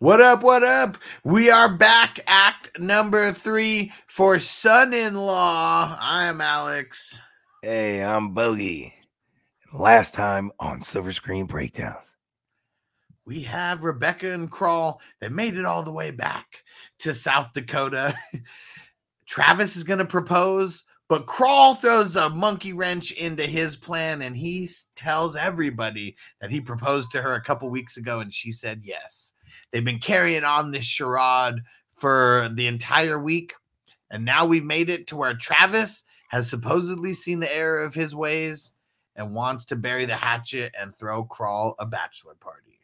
What up? What up? We are back, act number three for Son in Law. I am Alex. Hey, I'm Bogey. Last time on Silver Screen Breakdowns. We have Rebecca and Crawl that made it all the way back to South Dakota. Travis is going to propose, but Crawl throws a monkey wrench into his plan and he tells everybody that he proposed to her a couple weeks ago and she said yes. They've been carrying on this charade for the entire week. And now we've made it to where Travis has supposedly seen the error of his ways and wants to bury the hatchet and throw Crawl a bachelor party.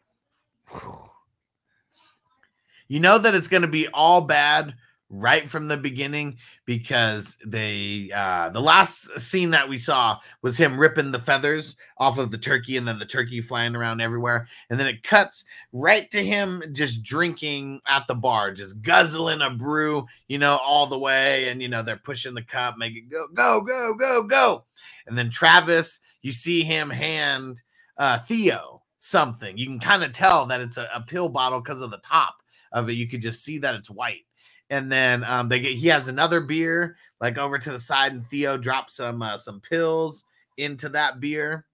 You know that it's going to be all bad right from the beginning because they uh the last scene that we saw was him ripping the feathers off of the turkey and then the turkey flying around everywhere. And then it cuts right to him just drinking at the bar just guzzling a brew you know all the way. And you know they're pushing the cup make it go go go go go. And then Travis you see him hand uh Theo something. You can kind of tell that it's a, a pill bottle because of the top of it. You could just see that it's white and then um, they get he has another beer like over to the side, and Theo drops some uh, some pills into that beer,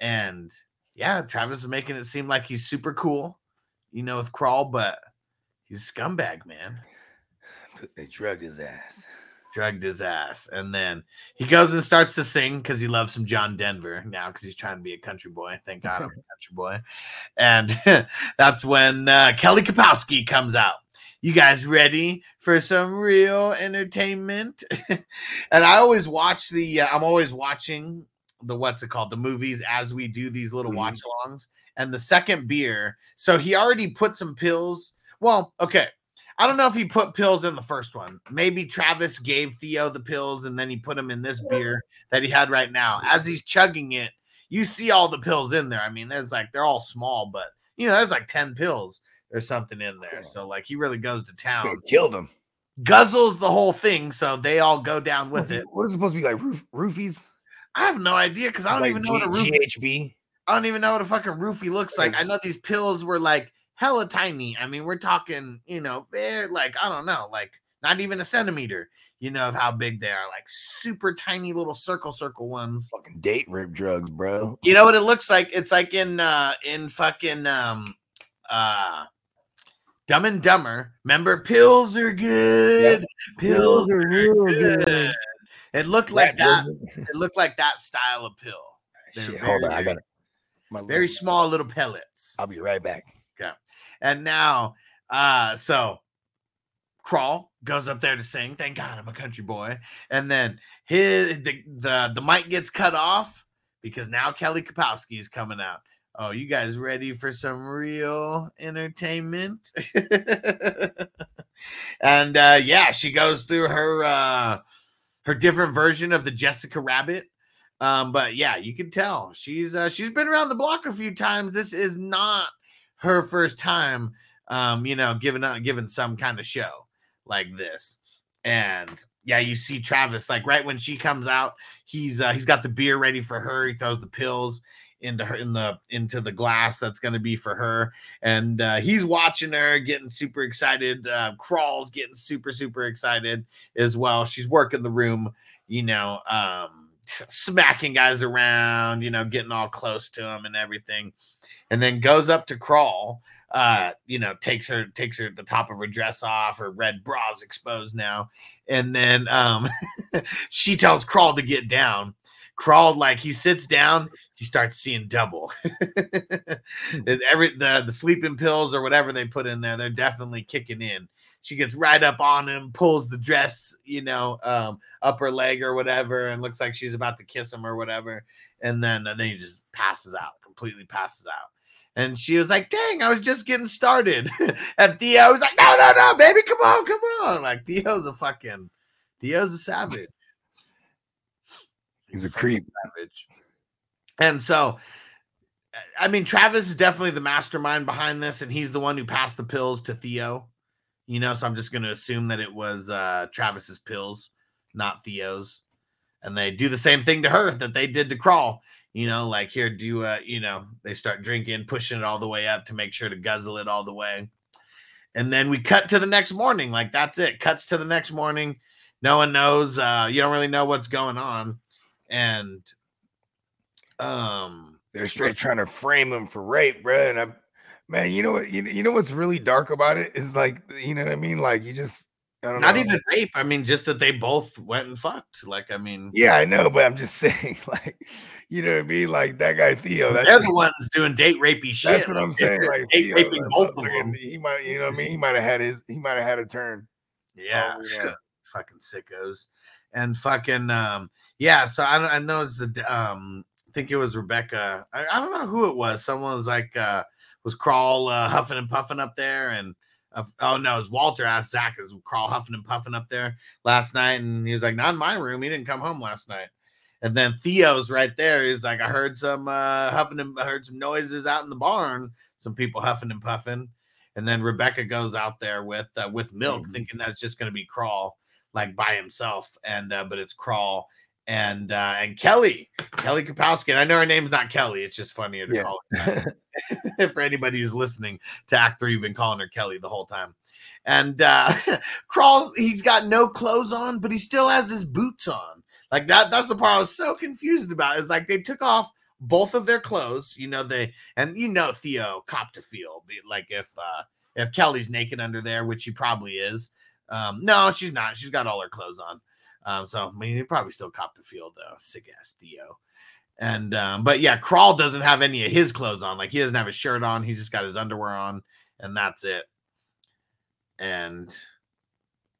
and yeah, Travis is making it seem like he's super cool, you know, with Crawl, but he's a scumbag, man. They drugged his ass. Drugged his ass, and then he goes and starts to sing because he loves some John Denver now because he's trying to be a country boy. Thank God I'm a country boy, and that's when uh, Kelly Kapowski comes out. You guys ready for some real entertainment? and I always watch the. Uh, I'm always watching the what's it called the movies as we do these little Mhm. watch alongs. And the second beer, so he already put some pills. Well, okay. I don't know if he put pills in the first one. Maybe Travis gave Theo the pills and then he put them in this beer that he had right now. As he's chugging it, you see all the pills in there. I mean, there's like they're all small, but you know, there's like 10 pills or something in there. So like he really goes to town. Killed him. Guzzles the whole thing, so they all go down with it. What is it supposed to be like? Roof, roofies? I have no idea because I don't Like even know what a G- roofie. GHB. I don't even know what a fucking roofie looks like. I know these pills were like hella tiny. I mean, we're talking, you know, they're like I don't know, like not even a centimeter. You know of how big they are, like super tiny little circle circle ones. Fucking date rape drugs, bro. You know what it looks like? It's like in uh in fucking um uh Dumb and Dumber. Remember, pills are good. Pills are real good. It looked like that. virgin. It looked like that style of pill. Shit, hold on. very, I got it. My Very small little pellets. I'll be right back. Okay. And now, uh, so Crawl goes up there to sing. Thank God I'm a country boy. And then his the the, the mic gets cut off because now Kelly Kapowski is coming out. Oh, you guys ready for some real entertainment? and uh yeah, she goes through her uh her different version of the Jessica Rabbit. Um, but yeah, you can tell she's uh she's been around the block a few times. This is not her first time um, you know, giving out giving some kind of show like this. And yeah, you see Travis like right when she comes out, he's uh, he's got the beer ready for her. He throws the pills into her in the into the glass that's going to be for her. And uh, he's watching her getting super excited uh, crawls getting super super excited as well. She's working the room you know um smacking guys around you know getting all close to him and everything. And then goes up to crawl uh you know takes her takes her the top of her dress off her red bra's exposed now. And then um she tells crawl to get down. Crawled like he sits down he starts seeing double. Every the the sleeping pills or whatever they put in there they're definitely kicking in. She gets right up on him pulls the dress you know um up her leg or whatever and looks like she's about to kiss him or whatever. And then and then he just passes out completely passes out. And she was like dang i was just getting started. And theo was like no no no baby come on come on. Like theo's a fucking theo's a savage. He's a creep. savage. And so, I mean, Travis is definitely the mastermind behind this, and he's the one who passed the pills to Theo. You know, so I'm just going to assume that it was uh, Travis's pills, not Theo's. And they do the same thing to her that they did to Crawl. You know, like here, do uh, you know, they start drinking, pushing it all the way up to make sure to guzzle it all the way. And then we cut to the next morning. Like that's it. Cuts to the next morning. No one knows. Uh, you don't really know what's going on. And um they're straight trying to frame him for rape, bro. And I'm man, you know what? You, you know what's really dark about it is like, you know what I mean? Like you just not know. even rape. I mean, just that they both went and fucked. Like, I mean, yeah, I know, but I'm just saying, like, you know what I mean? Like that guy Theo. They're the ones doing date rapey shit. That's what I'm saying. Like date Theo, raping both of them. He might, you know what I mean? He might have had his. He might have had a turn. Yeah, oh, yeah. fucking sickos, and fucking um, yeah. So I don't. I know it's the um. I think it was Rebecca. I, I don't know who it was. Someone was like uh was crawl uh, huffing and puffing up there and oh no, it was Walter asked Zack is crawl huffing and puffing up there last night, and he was like, "Not in my room. He didn't come home last night." And then Theo's right there. He's like, "I heard some uh, huffing and I heard some noises out in the barn. Some people huffing and puffing." And then Rebecca goes out there with uh, with milk, mm-hmm. thinking that it's just going to be crawl like by himself, and uh, but it's crawl and uh, and Kelly, Kelly Kapowski. And I know her name's not Kelly. It's just funnier to yeah. call it for anybody who's listening to Act Three. You've been calling her Kelly the whole time. And uh, crawls. He's got no clothes on, but he still has his boots on. Like that. That's the part I was so confused about. Is like they took off both of their clothes. You know they and you know Theo cop to feel like if uh if Kelly's naked under there, which she probably is. Um, no, she's not. She's got all her clothes on. Um, so I mean, he probably still copped the field though. Sick ass Theo. And um, but yeah, Crawl doesn't have any of his clothes on. Like he doesn't have a shirt on. He's just got his underwear on, and that's it. And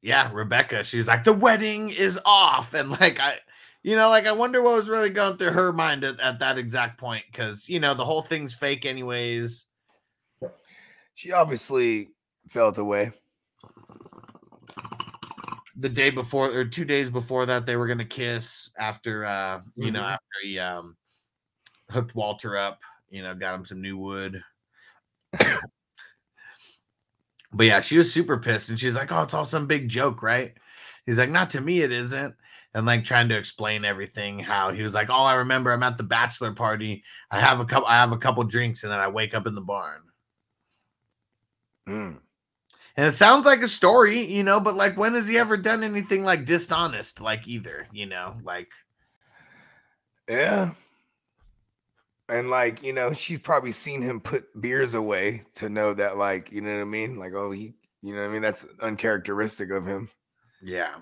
yeah, Rebecca, she's like, the wedding is off. And like I, you know, like I wonder what was really going through her mind at, at that exact point, because you know, the whole thing's fake anyways. She obviously felt away the day before or two days before that they were gonna kiss after uh you mm-hmm. know after he um hooked Walter up, you know, got him some new wood. but yeah, she was super pissed and she's like, Oh, it's all some big joke, right? He's like, Not to me, it isn't. And like trying to explain everything, how he was like, All I remember, I'm at the bachelor party. I have a couple I have a couple drinks and then I wake up in the barn. Mm. And it sounds like a story, you know, but like when has he ever done anything like dishonest, like either, you know, like Yeah. And like, you know, she's probably seen him put beers away to know that, like, you know what I mean? Like, oh, he you know what I mean? That's uncharacteristic of him. Yeah.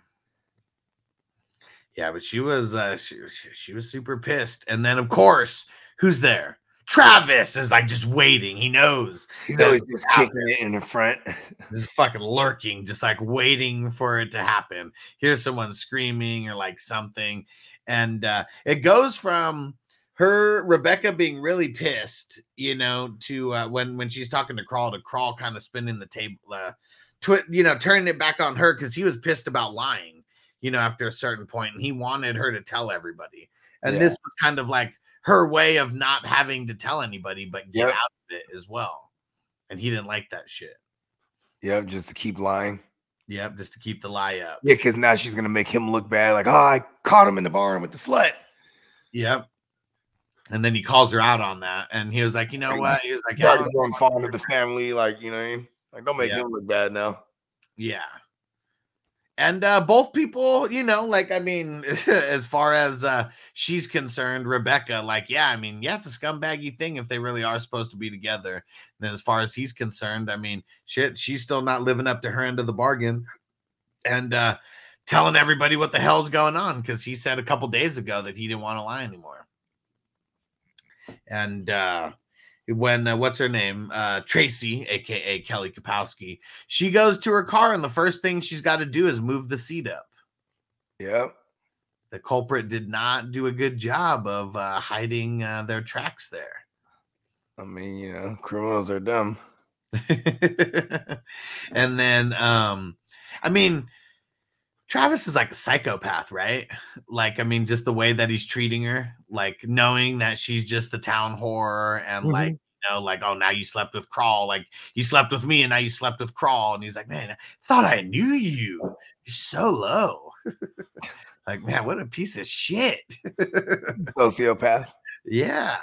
Yeah, but she was uh she, she was super pissed. And then of course, who's there? Travis is like just waiting. He knows. He's always just kicking it in the front. Just fucking lurking, just like waiting for it to happen. Here's someone screaming or like something. And uh it goes from her Rebecca being really pissed, you know, to uh, when when she's talking to Crawl to Crawl kind of spinning the table, uh, twi- you know, turning it back on her because he was pissed about lying, you know, after a certain point, and he wanted her to tell everybody. And yeah. this was kind of like her way of not having to tell anybody but get yep. out of it as well. And he didn't like that shit. Yep, just to keep lying. Yep, just to keep the lie up. Yeah, because now she's gonna make him look bad, like, oh, I caught him in the barn with the slut. Yep. And then he calls her out on that, and he was like, you know what? He was like, yeah, going fond of the family, like you know, like don't make yep. him look bad now. Yeah, and uh, both people, you know, like I mean, as far as uh, she's concerned, Rebecca, like, yeah, I mean, yeah, it's a scumbaggy thing if they really are supposed to be together. And then as far as he's concerned, I mean, shit, she's still not living up to her end of the bargain, and uh, telling everybody what the hell's going on because he said a couple days ago that he didn't want to lie anymore. And uh, when uh, what's her name uh tracy aka kelly kapowski she goes to her car and the first thing she's got to do is move the seat up. Yep. The culprit did not do a good job of uh hiding uh, their tracks there. I mean you know criminals are dumb. And then um i mean Travis is like a psychopath, right? Like, I mean, just the way that he's treating her, like knowing that she's just the town whore and mm-hmm. like, you know, like, oh, now you slept with Crawl. Like, you slept with me and now you slept with Crawl. And he's like, man, I thought I knew you. You're so low. like, man, what a piece of shit. Sociopath. Yeah.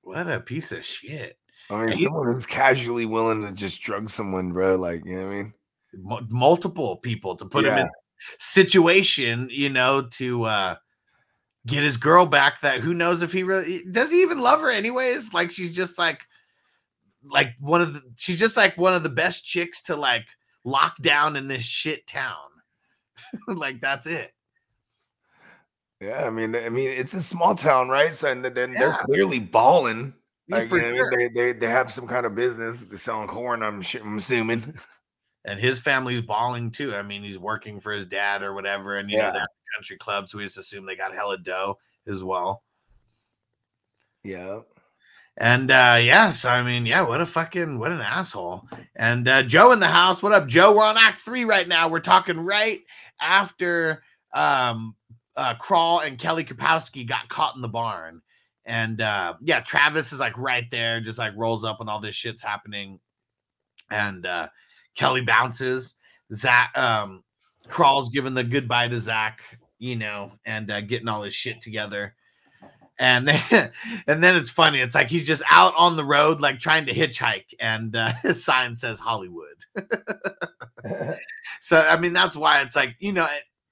What a piece of shit. I mean, someone who's casually willing to just drug someone, bro. Like, you know what I mean? Mu- multiple people to put him Yeah. in situation, you know, to uh get his girl back that who knows if he really does he even love her anyways? Like she's just like like one of the she's just like one of the best chicks to like lock down in this shit town. like that's it. Yeah, I mean, I mean, it's a small town, right? So and then they're Yeah. clearly balling. Yeah, Like, for you know I sure. mean? they, they they have some kind of business. They're selling corn. I'm I'm assuming. and his family's balling too. I mean, he's working for his dad or whatever, and you know they're at the country club, so we just assume they got hella dough as well. Yeah. And uh yeah, so I mean, yeah, what a fucking what an asshole. And uh Joe in the house. What up, Joe? We're on act three right now. We're talking right after um uh Crawl and Kelly Kapowski got caught in the barn. And uh yeah, Travis is like right there, just like rolls up when all this shit's happening. And uh Kelly bounces. Zack um Crawl's giving the goodbye to Zack, you know, and uh, getting all his shit together. And then and then it's funny. It's like he's just out on the road like trying to hitchhike and uh, his sign says hollywood. So i mean that's why it's like you know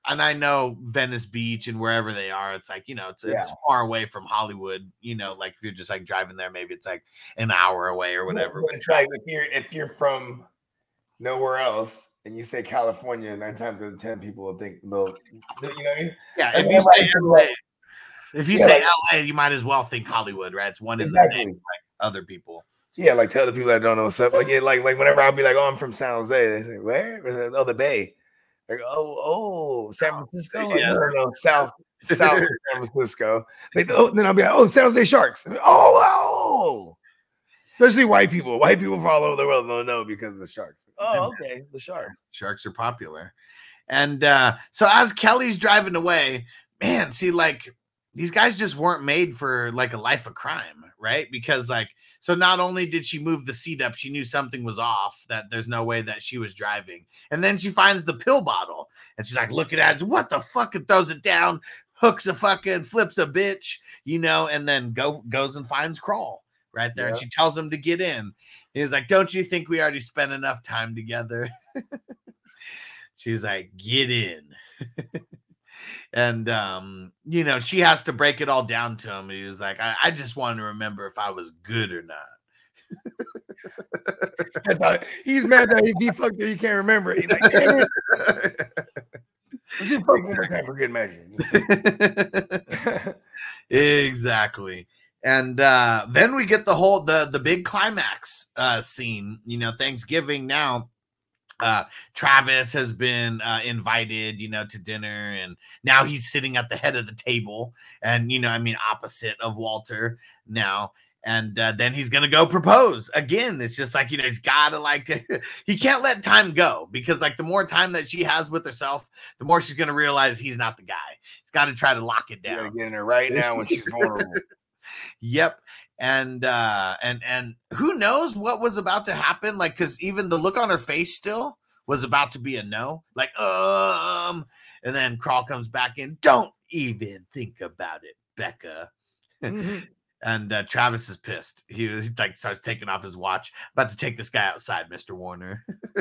and i know venice beach and wherever they are it's like you know it's, it's far away from hollywood you know like if you're just like driving there maybe it's like an hour away or whatever it's like if you're if you're from nowhere else and you say California, nine times out of ten people will think they'll, you know what I mean? yeah if you say like- LA, if you Yeah, say like- la you might as well think hollywood right it's one is the same like other people Yeah, like tell the people that don't know what's up. Like, yeah, like, like whenever I'll be like, "Oh, I'm from San Jose," they say, "Where?" Oh, the Bay. Like, oh, oh, San oh, Francisco. Like, Yeah. No, no, south, south San Francisco. Like, oh, then I'll be like, "Oh, San Jose Sharks." Oh, wow. Especially white people. White people from all over the world don't know because of the Sharks. Oh, okay, the Sharks. sharks are popular. And uh, so as Kelly's driving away, man, see, like these guys just weren't made for like a life of crime, right? Because like, so not only did she move the seat up, she knew something was off, that there's no way that she was driving. And then she finds the pill bottle and she's like, looking at it, what the fuck? And throws it down, hooks a fucking, flips a bitch, you know, and then go goes and finds Crawl right there. And she tells him to get in. He's like, Don't you think we already spent enough time together? She's like, Get in. and, um, you know, she has to break it all down to him. He was like, I, I just want to remember if I was good or not. He's mad that he fucked her, he can't remember it. He's like, "Damn it, let's just fuck one more time for good measure. exactly and uh then we get the whole the the big climax uh scene you know thanksgiving now uh travis has been uh invited you know to dinner and now he's sitting at the head of the table and you know i mean opposite of walter now. And uh, then he's gonna go propose again. It's just like you know he's gotta like to he can't let time go because like the more time that she has with herself the more she's gonna realize he's not the guy. He's got to try to lock it You gotta down. get in there right now when she's vulnerable. Yep. And uh and and who knows what was about to happen? Like, cause even the look on her face still was about to be a no. Like, um, and then Crawl comes back in. Don't even think about it, Becca. Mhm. And uh, Travis is pissed. He he, like starts taking off his watch. About to take this guy outside, Mister Warner.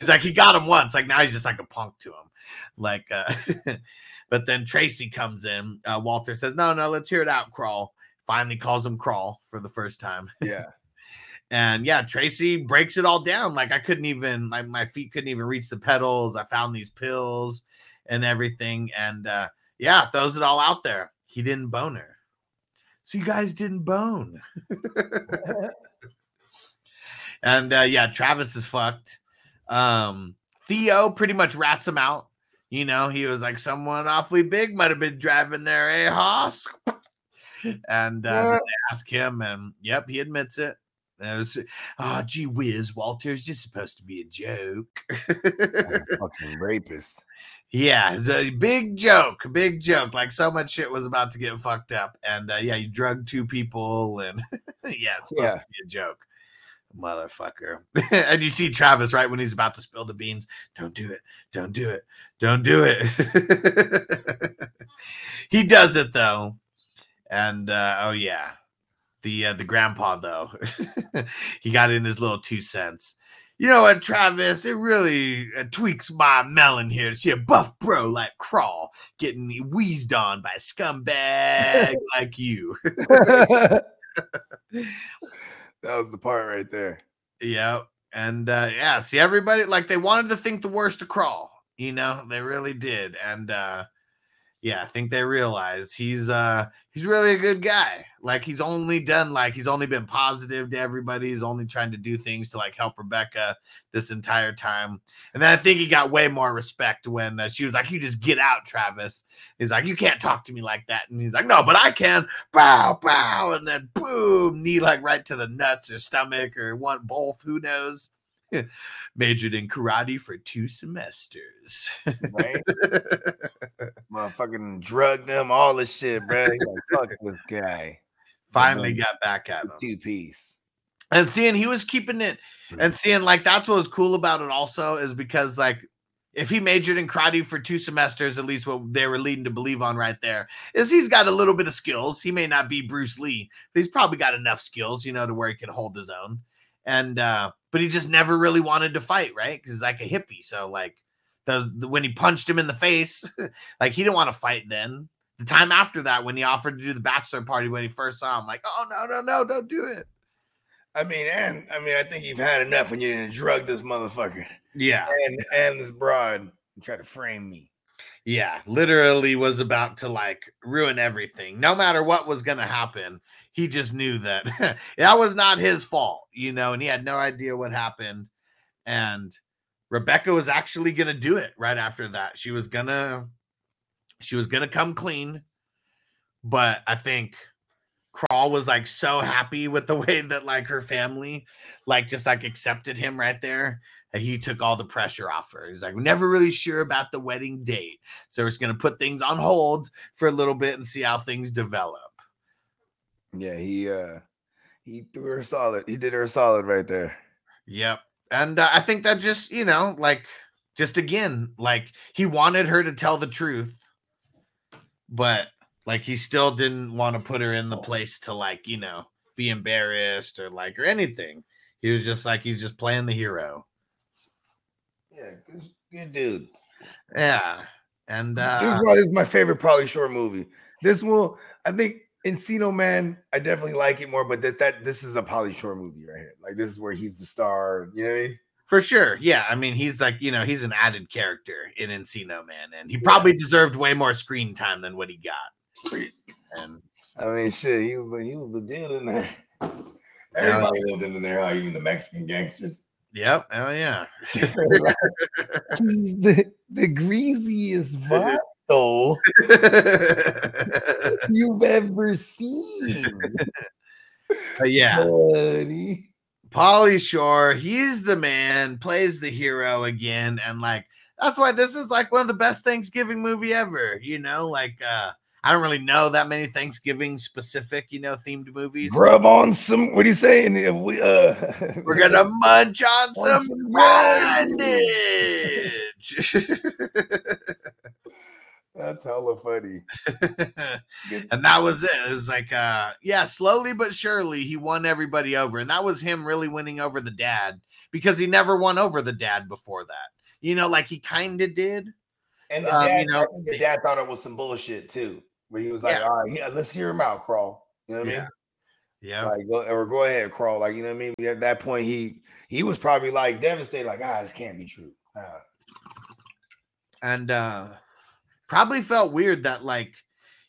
he's like he got him once. Like now he's just like a punk to him. Like, uh, but then Tracy comes in. Uh, Walter says, "No, no, let's hear it out." Crawl finally calls him Crawl for the first time. Yeah. And yeah, Tracy breaks it all down. Like I couldn't even, my, my feet couldn't even reach the pedals. I found these pills and everything. And uh, yeah, throws it all out there. He didn't bone her. So you guys didn't bone. And uh, yeah, Travis is fucked. Um, Theo pretty much rats him out. You know, he was like, someone awfully big might have been driving there, eh, Hoss? And uh, ask him, and yep, he admits it. And it was, oh, gee whiz, Walter, it's just supposed to be a joke. fucking rapist. yeah, it's a big joke, big joke. Like so much shit was about to get fucked up. And uh, yeah, you drugged two people, and yeah, it's supposed Yeah. to be a joke. Motherfucker. and you see Travis right when he's about to spill the beans. Don't do it. Don't do it. Don't do it. he does it though. And uh, oh yeah, the uh, the grandpa though, he got in his little two cents. You know what, Travis? It really uh, tweaks my melon here to see a buff bro like Crawl getting wheezed on by a scumbag like you. that was the part right there. Yep. And uh, yeah, see everybody like they wanted to think the worst of Crawl. You know, they really did. And uh yeah, I think they realize he's uh he's really a good guy. Like he's only done like he's only been positive to everybody. He's only trying to do things to like help Rebecca this entire time. And then I think he got way more respect when uh, she was like, "You just get out, Travis." He's like, "You can't talk to me like that." And he's like, "No, but I can." Bow, bow, and then boom, knee like right to the nuts or stomach or one both. Who knows? Majored in karate for two semesters. Right? Motherfucking drug them, all this shit, bro. He's like, fuck this guy. Finally got back at him. Two piece. And seeing he was keeping it and seeing like that's what was cool about it also is because like if he majored in karate for two semesters, at least what they were leading to believe on right there is he's got a little bit of skills. He may not be Bruce Lee, but he's probably got enough skills, you know, to where he can hold his own. And uh, but he just never really wanted to fight, right? Because he's like a hippie. So like the, the when he punched him in the face, like he didn't want to fight then. The time after that, when he offered to do the bachelor party when he first saw him, like, oh no, no, no, don't do it. I mean, and I mean, I think you've had enough when you didn't drug this motherfucker Yeah. and and this broad and try to frame me. Yeah, literally was about to like ruin everything. No matter what was going to happen, he just knew that that was not his fault, you know, and he had no idea what happened. And Rebecca was actually going to do it right after that. She was going to she was going to come clean. But I think Crawl was like so happy with the way that like her family like just like accepted him right there that he took all the pressure off her. He's like, we're never really sure about the wedding date. So we're just gonna put things on hold for a little bit and see how things develop. Yeah, he uh he threw her solid. He did her solid right there. Yep. And uh, I think that just, you know, like just again, like he wanted her to tell the truth, but like he still didn't want to put her in the place to like, you know, be embarrassed or like or anything. He was just like he's just playing the hero. Yeah, good, good dude. Yeah. And this uh one is my favorite probably short movie. This will, I think, Encino Man. I definitely like it more, but that that this is a Pauly Shore movie right here. Like this is where he's the star. You know what I mean? For sure. Yeah. I mean, he's like, you know, he's an added character in Encino Man, and he probably deserved way more screen time than what he got. And I mean, shit, he was the he was the dude in there. Everybody lived in there, huh? even the Mexican gangsters. yep. Oh, yeah. He's the the greasiest vato you've ever seen, But yeah. buddy. Pauly Shore, he's the man, plays the hero again. And like, that's why this is like one of the best Thanksgiving movie ever. You know, like, uh, I don't really know that many Thanksgiving specific, you know, themed movies. Grub on some. What are you saying? Uh, we uh, We're gonna munch on On some some. That's hella funny. and that was it. It was like, uh, yeah, slowly but surely he won everybody over. And that was him really winning over the dad because he never won over the dad before that. You know, like he kind of did. And the Um, dad, you know, the dad thought it was some bullshit too. But he was like, Yeah. "All right, yeah, let's hear him out, crawl." You know what I mean? Yeah. Like, go, or go ahead, crawl. Like, you know what I mean? At that point, he he was probably like devastated, like, ah, this can't be true. Ah. and uh probably felt weird that like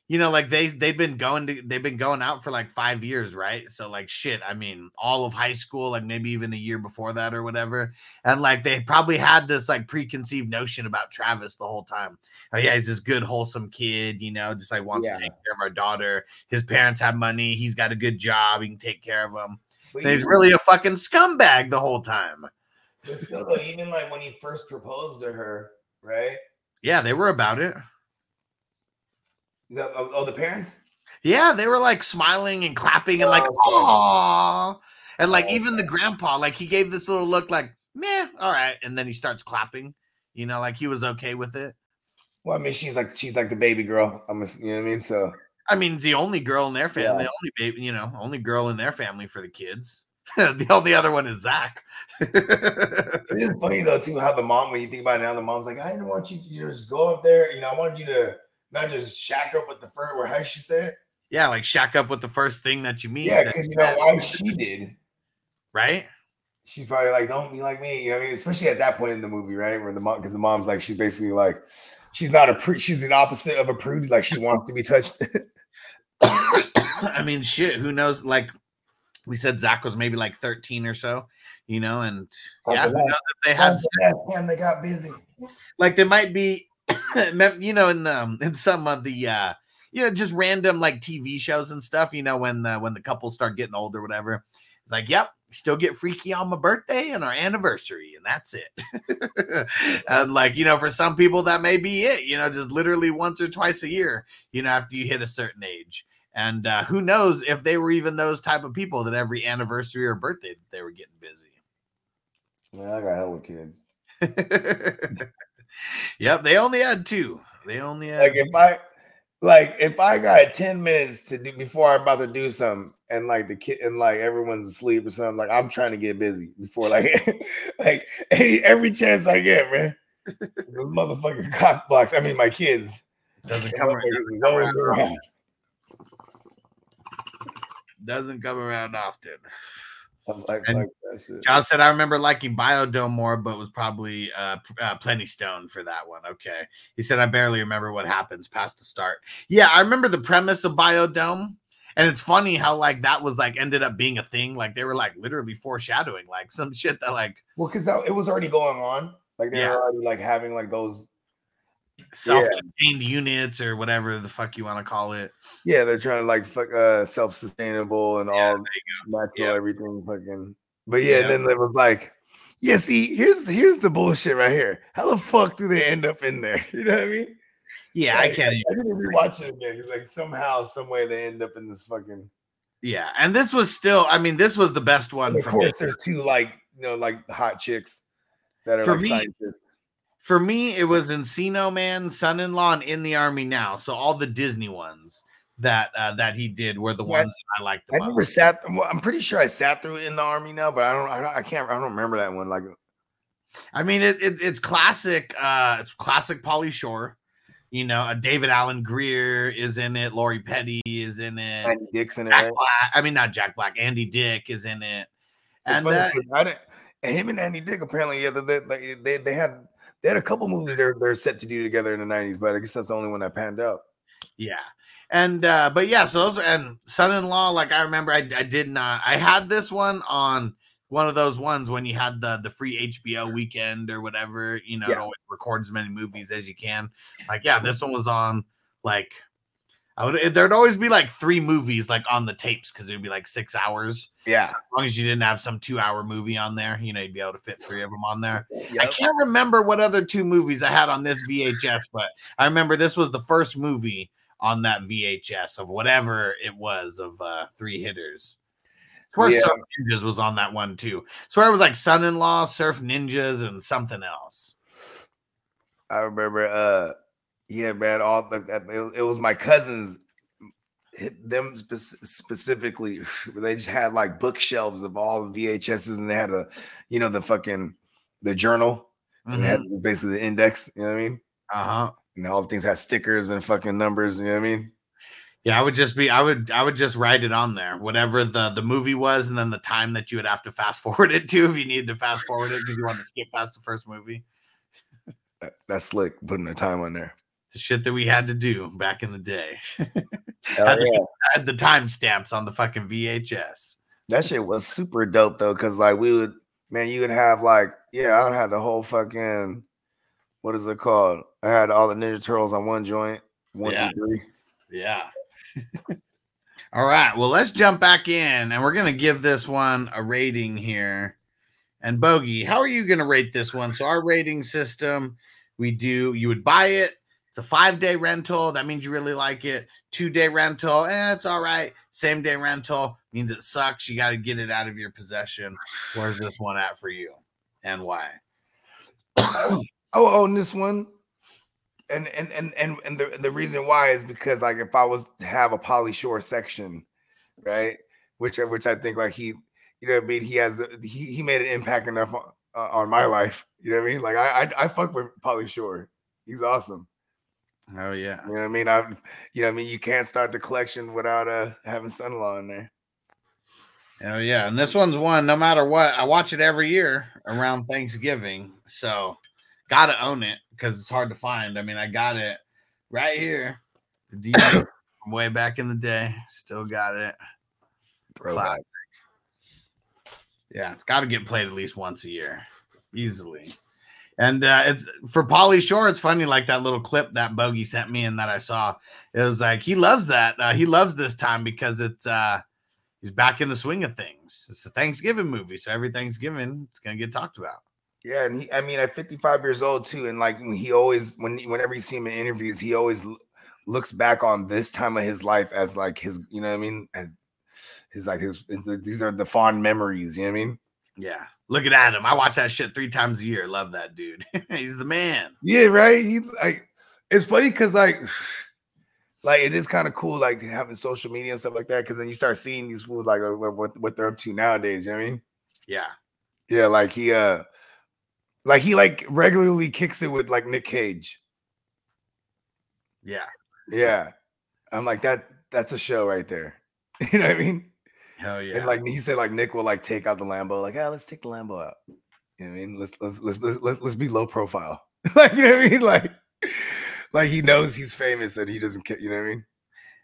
you know like they they've been going to they've been going out for like five years right? So like shit i mean all of high school like maybe even a year before that or whatever. And like they probably had this like preconceived notion about travis the whole time. Oh yeah he's this good wholesome kid you know just like wants Yeah. to take care of our daughter. His parents have money. He's got a good job. He can take care of them But he's really a fucking scumbag the whole time. But still, though, even like when he first proposed to her, right? Yeah they were about it The- oh, oh, the parents? Yeah, they were like smiling and clapping and like, Oh, and like Oh, even the grandpa, like he gave this little look, like, "Meh, all right," and then he starts clapping. You know, like he was okay with it. Well, I mean, she's like she's like the baby girl. I'm, ass- you know what I mean? So I mean, the only girl in their family, Yeah. the only baby, you know, only girl in their family for the kids. the only other one is Zack. It is funny though too how the mom when you think about it now the mom's like I didn't want you to just go up there you know I wanted you to not just shack up with the first or how she said yeah, like shack up with the first thing that you meet. yeah because you know why she did right? she's probably like don't be like me you know what I mean especially at that point in the movie right where the mom because the mom's like she's basically like she's not a prude she's the opposite of a prude like she wants to be touched I mean, shit, who knows? Like we said, Zack was maybe like 13 or so, you know, and yeah, After who that- knows if they had damn they got busy. Like they might be you know in the in some of the uh you know just random like tv shows and stuff you know when the when the couples start getting old or whatever. It's like yep still get freaky on my birthday and our anniversary and that's it. And like you know for some people that may be it you know just literally once or twice a year you know after you hit a certain age and uh, who knows if they were even those type of people that every anniversary or birthday that they were getting busy man I got hella kids yep, they only had two. They only had like if I like if I got 10 minutes to do before I'm about to do something and like the kid and like everyone's asleep or something, like I'm trying to get busy before like like any, every chance I get, man. The motherfucking cock blocks. I mean my kids. doesn't come around, Motherfuckers is always around. Doesn't come around often. I'm like, And- like that. Josh said I remember liking Biodome more, but was probably uh, uh Plenty Stone for that one. Okay, he said I barely remember what happens past the start. Yeah, I remember the premise of Biodome, and it's funny how like that was like ended up being a thing. Like they were like literally foreshadowing like some shit that like Well, because it was already going on. Like they Yeah. were already like having like those. Self-contained units or whatever the fuck you want to call it. Yeah, they're trying to like fuck uh self-sustainable and Yeah, all natural Yeah. everything fucking. But yeah, Yeah. and then there was like, yeah, see, here's here's the bullshit right here. How the fuck do they end up in there? You know what I mean? Yeah, I can't. I didn't rewatch it again because like somehow, some way they end up in this fucking. Yeah, and this was still. I mean, this was the best one And of for me. course, there's two like you know like hot chicks that are For like me- scientists. For me, it was Encino Man, Son-in-Law, and In the Army Now. So all the Disney ones that uh, that he did were the Yeah, ones that I liked I never sat. Well, I'm pretty sure I sat through in the army now, but I don't. I, don't, I can't. I don't remember that one. Like, I mean, it, it, it's classic. Uh, it's classic Pauly Shore. You know, uh, David Alan Grier is in it. Lori Petty is in it. Andy Dixon. Jack? Black. I mean, not Jack Black. Andy Dick is in it. It's And funny I didn't. Him and Andy Dick apparently, yeah, they, they, they, they had they had a couple movies they're they're set to do together in the '90s, but I guess that's the only one that panned out. Yeah. And uh but yeah, so those and son-in-law, like I remember I, I did not I had this one on one of those ones when you had the the free HBO weekend or whatever, you know, Yeah. record as many movies as you can. Like, yeah, this one was on like I would there'd always be like three movies like on the tapes because it'd be like six hours. Yeah, As long as you didn't have some two hour movie on there, you know, you'd be able to fit three of them on there. I can't remember what other two movies I had on this VHS, but I remember this was the first movie on that VHS of whatever it was of uh three hitters. Swear Yeah. Surf Ninjas was on that one too. Swear it was like Son in Law, Surf Ninjas, and something else. I remember. Uh, yeah, man. All the, that- it, it was my cousins. Them spe- specifically, they just had like bookshelves of all the VHSs, and they had a, you know, the fucking the journal, and they had basically the index. You know what I mean? Uh huh. And all the things had stickers and fucking numbers. You know what I mean? Yeah, I would just be I would I would just write it on there, whatever the the movie was, and then the time that you would have to fast forward it to if you needed to fast forward it because you wanted to skip past the first movie. That- That's slick. Putting the time on there. The shit that we had to do back in the day. Hell Had yeah. I had the timestamps on the fucking VHS. That shit was super dope though, because like we would, man, you would have like, yeah, I had the whole fucking, what is it called? I had all the Ninja Turtles on one joint, one, Yeah. two, three. Yeah. All right. Well, let's jump back in and we're going to give this one a rating here. And Bogey, how are you going to rate this one? So, our rating system, we do, you would buy it. It's a five day rental. That means you really like it. Two day rental, eh, it's all right. Same day rental means it sucks. You got to get it out of your possession. Where's this one at for you and why? Oh, and this one, and and and and and the the reason why is because like if I was to have a Pauly Shore section, right, which which I think like he, you know, what I mean, he has he he made an impact enough on, uh, on my life. You know what I mean? Like I I, I fuck with Pauly Shore. He's awesome. Oh yeah. You know what I mean? I you know I mean you can't start the collection without uh having son-in-law in there. Oh yeah, and this one's one. No matter what, I watch it every year around Thanksgiving, so gotta own it because it's hard to find. I mean, I got it right here, the DVD from way back in the day. Still got it. Throwback. Yeah, it's got to get played at least once a year, easily. And uh, it's for Pauly Shore. It's funny, like that little clip that Bogey sent me and that I saw. It was like he loves that. Uh, he loves this time because it's uh, he's back in the swing of things. It's a Thanksgiving movie, so every Thanksgiving it's gonna get talked about. Yeah, and he, I mean, at 55 years old too, and like he always, when whenever you see him in interviews, he always l- looks back on this time of his life as like his, you know what I mean, as his like his. These are the fond memories. You know what I mean? Yeah, look at Adam. I watch that shit three times a year. Love that dude. he's the man. Yeah, right. He's like, it's funny because like, like it is kind of cool like having social media and stuff like that because then you start seeing these fools like what what they're up to nowadays. You know what I mean? Yeah, Yeah, like he uh like he like regularly kicks it with like Nick Cage. yeah. Yeah. I'm like that that's a show right there. You know what I mean? Hell yeah. And like he said like Nick will like take out the Lambo like, "Yeah, let's take the Lambo out." You know what I mean? Let's let's let's let's, let's, let's be low profile. like you know what I mean? Like like he knows he's famous and he doesn't care, you know what I mean?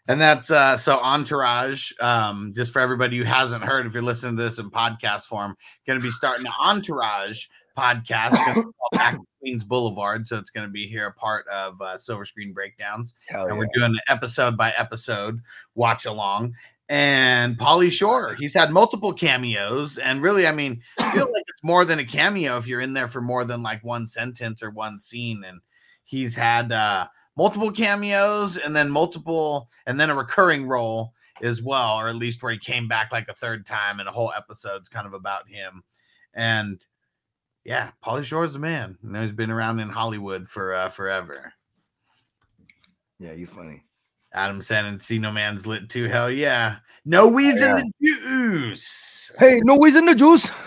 And that's uh so Entourage. Um, just for everybody who hasn't heard, if you're listening to this in podcast form, gonna be starting an Entourage podcast gonna be called back Queens Boulevard. So it's gonna be here a part of uh, Silver Screen Breakdowns. Hell and yeah. we're doing an episode by episode watch along. And Pauly Shore, he's had multiple cameos, and really, I mean, I feel like it's more than a cameo if you're in there for more than like one sentence or one scene. And he's had uh, multiple cameos, and then multiple, and then a recurring role as well, or at least where he came back like a third time, and a whole episode's kind of about him. And yeah, Pauly Shore's the man. You know, he's been around in Hollywood for uh, forever. Yeah, he's funny. Adam Encino Man's lit too. Hell yeah. No weeds yeah. in the juice. Hey, no ways in the juice.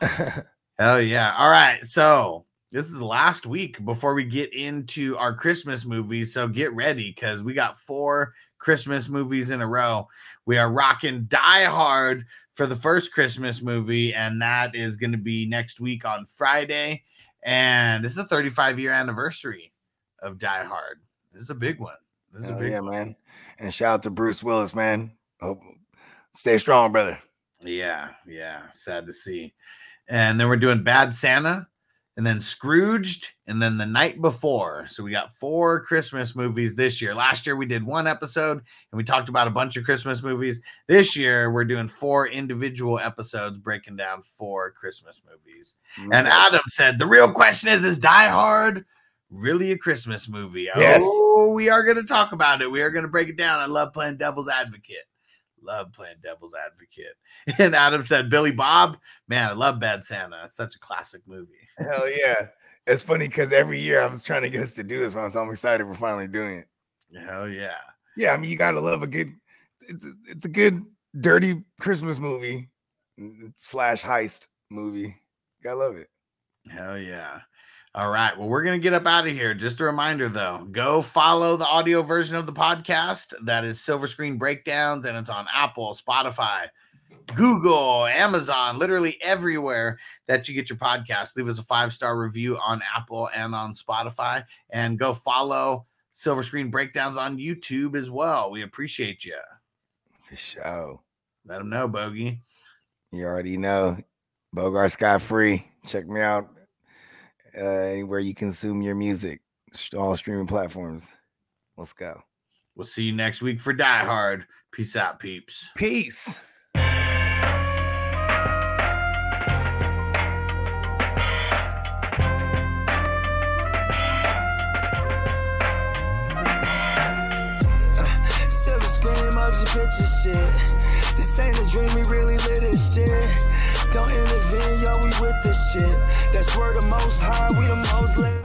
Hell yeah. All right. So this is the last week before we get into our Christmas movies. So get ready because we got four Christmas movies in a row. We are rocking Die Hard for the first Christmas movie, and that is going to be next week on Friday. And this is a 35 year anniversary of Die Hard. This is a big one. This is a big yeah, man. And shout out to Bruce Willis, man. Hope stay strong, brother. Yeah, yeah, sad to see. And then we're doing Bad Santa, and then Scrooged, and then the night before. So we got four Christmas movies this year. Last year we did one episode and we talked about a bunch of Christmas movies. This year we're doing four individual episodes breaking down four Christmas movies. And Adam said the real question is is Die Hard really a Christmas movie? Yes. Oh, we are going to talk about it. We are going to break it down. I love playing devil's advocate. Love playing devil's advocate. And Adam said, Billy Bob, man, I love Bad Santa. It's such a classic movie. Hell yeah. It's funny because every year I was trying to get us to do this one, so I'm excited we're finally doing it. Hell yeah. Yeah, I mean you gotta love a good it's it's a good dirty Christmas movie slash heist movie. Gotta love it. Hell yeah. All right. Well, we're going to get up out of here. Just a reminder, though go follow the audio version of the podcast. That is Silver Screen Breakdowns, and it's on Apple, Spotify, Google, Amazon, literally everywhere that you get your podcast. Leave us a five star review on Apple and on Spotify, and go follow Silver Screen Breakdowns on YouTube as well. We appreciate you. For sure. Let them know, Bogey. You already know. Bogart Scott Free. Check me out uh, anywhere you consume your music. All streaming platforms. Let's go. We'll see you next week for Die Hard. Peace out, peeps. Peace. Silver screen picture shit. This ain't a dream, we really lit this shit. Don't intervene, yo, we with this shit. That's where the most high, we the most lit.